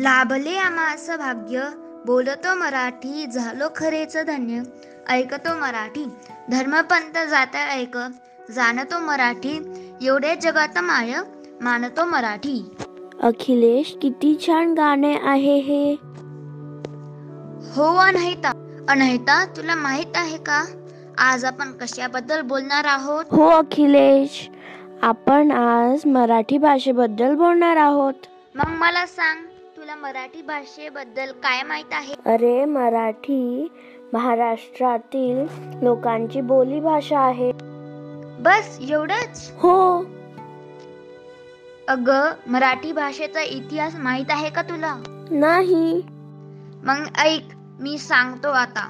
लाभले आम्हास भाग्य. बोलतो मराठी झालो खरेच धन्य. ऐकतो मराठी धर्मपंथ जाता ऐक. जाणतो मराठी एवढे जगात माय मानतो मराठी. अखिलेश किती छान गाणे आहे हे. हो अनहिता अनहिता तुला माहीत आहे का? आज आपण कशाबद्दल बोलणार आहोत? हो अखिलेश आपण आज मराठी भाषेबद्दल बोलणार आहोत. मग मला सांग तुला मराठी भाषेबद्दल काय माहीत आहे? अरे मराठी महाराष्ट्रातील लोकांची बोली भाषा आहे. बस एवढंच? हो. अग मराठी भाषेचा इतिहास माहीत आहे का तुला? नाही. मग ऐक मी सांगतो आता.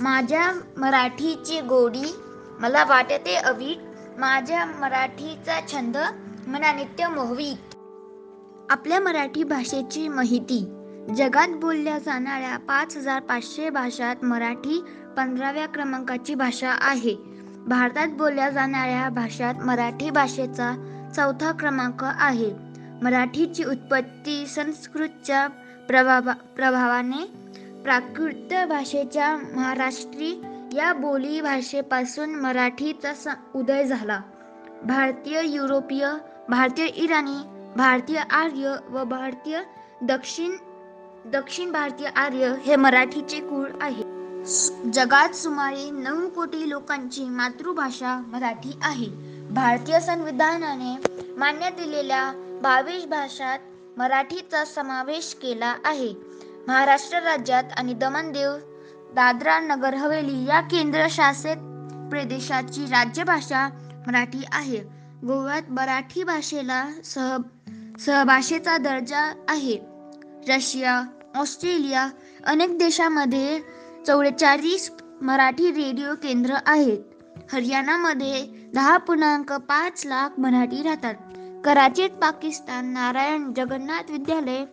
माझ्या मराठीची गोडी मला वाटते अवीट माझ्या मराठीचा छंद मना नित्य मोहवीत आपल्या मराठी भाषेची माहिती. जगात बोलल्या जाणाऱ्या पाच हजार पाचशे भाषात मराठी पंधराव्या क्रमांकाची भाषा आहे. भारतात बोलल्या जाणाऱ्या भाषात मराठी भाषेचा चौथा क्रमांक आहे. मराठीची उत्पत्ती संस्कृतच्या प्रभावा प्रभावाने प्राकृत भाषेच्या महाराष्ट्री या बोली भाषेपासून मराठीचा स उदय झाला. भारतीय युरोपीय भारतीय इराणी भारतीय आर्य व भारतीय दक्षिण दक्षिण भारतीय आर्य हे मराठीचे कुळ आहे. जगात सुमारे नऊ कोटी लोकांची मातृभाषा मराठी आहे. भारतीय संविधानाने मान्य दिलेल्या बावीस भाषात मराठीचा समावेश केला आहे. महाराष्ट्र राज्यात आणि दमनदेव दादरा नगर हवेली या केंद्रशासित प्रदेशाची राज्यभाषा मराठी आहे. गोव्यात मराठी भाषेला सह सहभाषेचा दर्जा आहे. रशिया ऑस्ट्रेलिया अनेक देशामध्ये चौवेचाळीस मराठी रेडिओ केंद्र आहेत. हरियाणामध्ये दहा पूर्णांक पाच लाख मराठी राहतात. कराचीत पाकिस्तान नारायण जगन्नाथ विद्यालय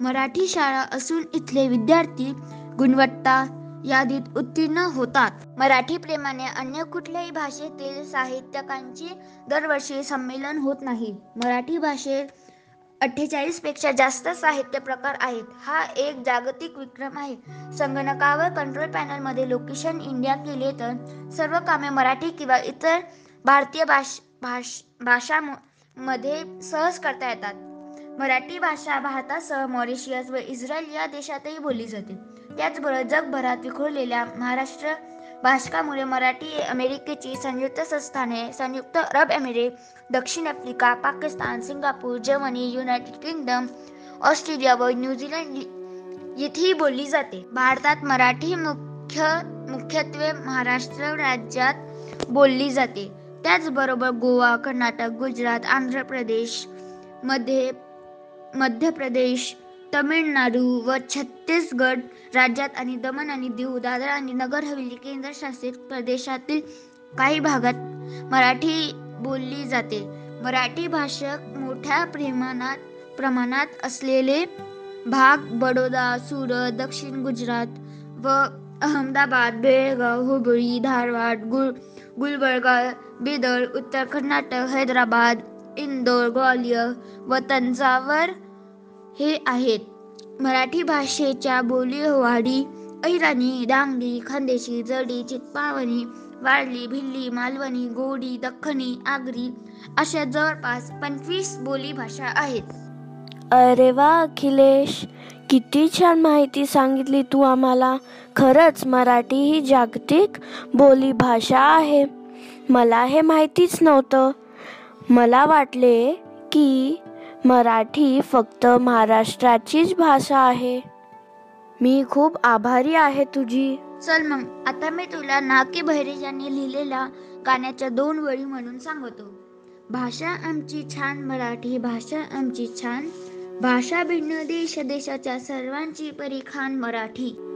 मराठी शाळा असून इथले विद्यार्थी गुणवत्ता यादीत उत्तीर्ण होतात. मराठी प्रेमाने अन्य कुठल्याही भाषेतील साहित्यकांचे दरवर्षी संमेलन होत नाही. मराठी भाषेत अठ्ठेचाळीसपेक्षा जास्त साहित्य प्रकार आहेत. हा एक जागतिक विक्रम आहे. संगणकावर कंट्रोल पॅनलमध्ये लोकेशन इंडिया केले तर सर्व कामे मराठी किंवा इतर भारतीय भाष भाष भाषामध्ये सहज करता येतात. मराठी भाषा भारतासह मॉरिशियस व इस्रायल या देशातही बोलली जाते. त्याचबरोबर जगभरात विखुरलेल्या महाराष्ट्र भाषकामुळे मराठी अमेरिकेची संयुक्त संस्थाने संयुक्त अरब अमेरिक दक्षिण Africa Pakistan Singapore Germany United Kingdom Australia व न्यूझीलंड येथेही बोलली जाते. भारतात मराठी मुख्य मुख्यत्वे महाराष्ट्र राज्यात बोलली जाते. त्याचबरोबर गोवा कर्नाटक गुजरात आंध्र प्रदेशमध्ये मध्य प्रदेश तमिळनाडू व छत्तीसगड राज्यात आणि दमण आणि दीव दादर आणि नगर हवेली केंद्रशासित प्रदेशातील काही भागात मराठी बोलली जाते. मराठी भाषक मोठ्या प्रमाणात प्रमाणात असलेले भाग बडोदा सुरत दक्षिण गुजरात व अहमदाबाद बेळगाव हुबळी धारवाड गुल गुलबर्गा बिदर उत्तर कर्नाटक हैदराबाद इंदोर ग्वालियर व तंजावर हे आहेत. मराठी भाषेच्या बोलीवाडी अहिराणी दांगडी खानदेशी जडी चितपावणी वारली भिल्ली मालवणी गोडी दख्खनी आगरी अशा जवळपास पंचवीस बोली भाषा आहेत. अरे वा अखिलेश! किती छान माहिती सांगितली तू आम्हाला. खरंच मराठी ही जागतिक बोली भाषा आहे. मला हे माहितीच नव्हतं. मला वाटले की मराठी फक्त महाराष्ट्राचीच भाषा आहे. मी खूप आभारी आहे तुझी. चल मग आता मी तुला नाके बहिरे यांनी लिहिलेल्या गाण्याच्या दोन वळी म्हणून सांगतो. भाषा आमची छान मराठी भाषा आमची छान. भाषा भिन्न देश देशाच्या सर्वांची परिखान मराठी.